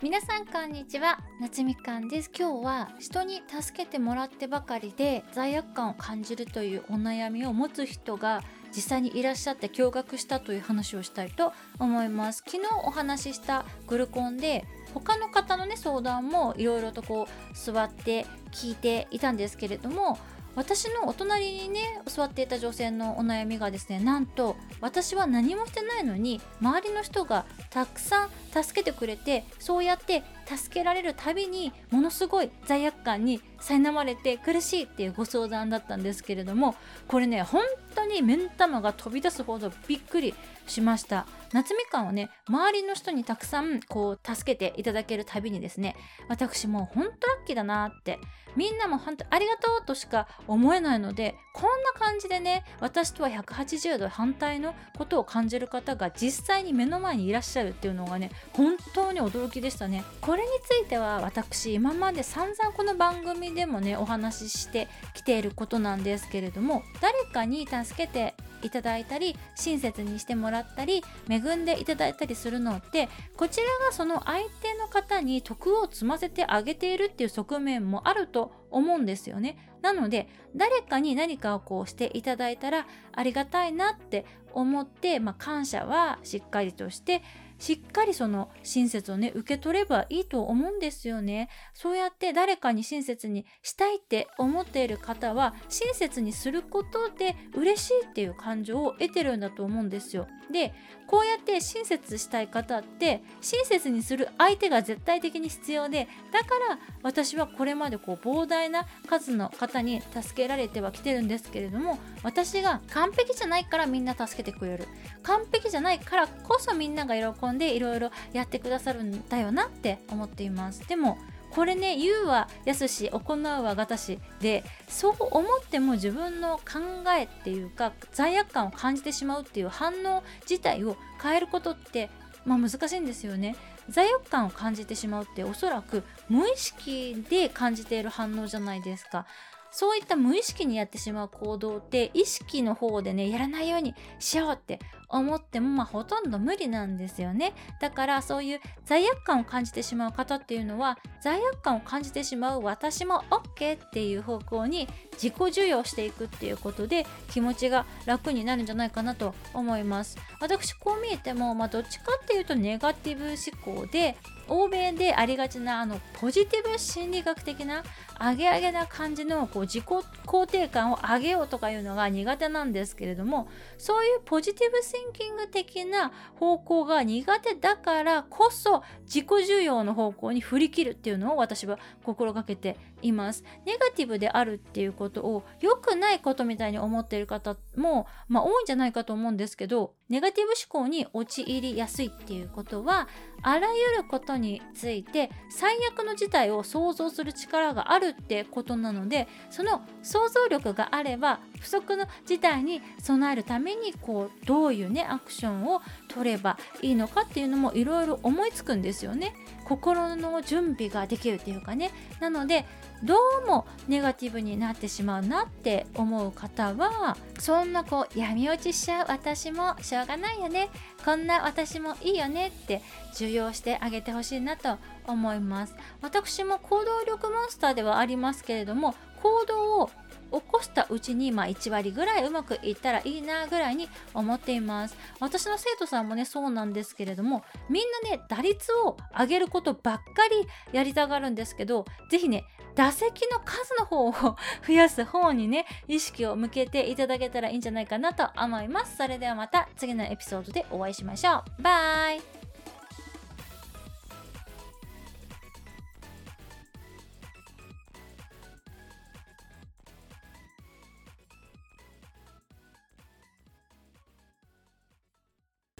皆さんこんにちは。夏みかんです。今日は人に助けてもらってばかりで罪悪感を感じるというお悩みを持つ人が実際にいらっしゃって驚愕したという話をしたいと思います。昨日お話ししたグルコンで他の方のね相談もいろいろとこう座って聞いていたんですけれども私のお隣にね座っていた女性のお悩みがですねなんと私は何もしてないのに周りの人がたくさん助けてくれてそうやって助けられるたびにものすごい罪悪感に苛まれて苦しいっていうご相談だったんですけれどもこれね本当に目ん玉が飛び出すほどびっくりしました。夏みかんをね周りの人にたくさんこう助けていただけるたびにですね私もう本当ラッキーだなってみんなも本当ありがとうとしか思えないのでこんな感じでね私とは180度反対のことを感じる方が実際に目の前にいらっしゃるっていうのがね本当に驚きでしたね。これについては私今まで散々この番組でもねお話ししてきていることなんですけれども誰かに助けていただいたり親切にしてもらったり恵んでいただいたりするのってこちらがその相手の方に徳を積ませてあげているっていう側面もあると思うんですよね。なので誰かに何かをこうしていただいたらありがたいなって思って、まあ、感謝はしっかりとしてしっかりその親切をね受け取ればいいと思うんですよね。そうやって誰かに親切にしたいって思っている方は親切にすることで嬉しいっていう感情を得てるんだと思うんですよ。でこうやって親切したい方って親切にする相手が絶対的に必要でだから私はこれまでこう膨大な数の方に助けられてはきてるんですけれども私が完璧じゃないからみんな助けてくれる。完璧じゃないからこそみんなが喜んでいろいろやってくださるんだよなって思っています。でもこれね言うはやすし行うはがたしでそう思っても自分の考えっていうか罪悪感を感じてしまうっていう反応自体を変えることってまあ難しいんですよね。罪悪感を感じてしまうっておそらく無意識で感じている反応じゃないですか。そういった無意識にやってしまう行動って意識の方でねやらないようにしようって思ってもまあほとんど無理なんですよね。だからそういう罪悪感を感じてしまう方っていうのは罪悪感を感じてしまう私も OK っていう方向に自己授与していくっていうことで気持ちが楽になるんじゃないかなと思います私こう見えてもまあどっちかっていうとネガティブ思考で欧米でありがちなあのポジティブ心理学的なアゲアゲな感じのこう自己肯定感を上げようとかいうのが苦手なんですけれどもそういうポジティブシンキング的な方向が苦手だからこそ自己需要の方向に振り切るっていうのを私は心がけています。ネガティブであるっていうこことを良くないことみたいに思っている方も、まあ、多いんじゃないかと思うんですけどネガティブ思考に陥りやすいっていうことはあらゆることについて最悪の事態を想像する力があるってことなのでその想像力があれば不測の事態に備えるためにこうどういうねアクションを取ればいいのかっていうのもいろいろ思いつくんですよね。心の準備ができるっていうかねなのでどうもネガティブになってしまうなって思う方はそんなこう闇落ちしちゃう私もしょうがないよね。こんな私もいいよねって受容してあげてほしいなと思います。私も行動力モンスターではありますけれども行動を起こしたうちに、まあ、1割ぐらいうまくいったらいいなぐらいに思っています。私の生徒さんもねそうなんですけれどもみんなね打率を上げることばっかりやりたがるんですけど是非ね打席の数の方を増やす方にね意識を向けていただけたらいいんじゃないかなと思います。それではまた次のエピソードでお会いしましょう。バイ。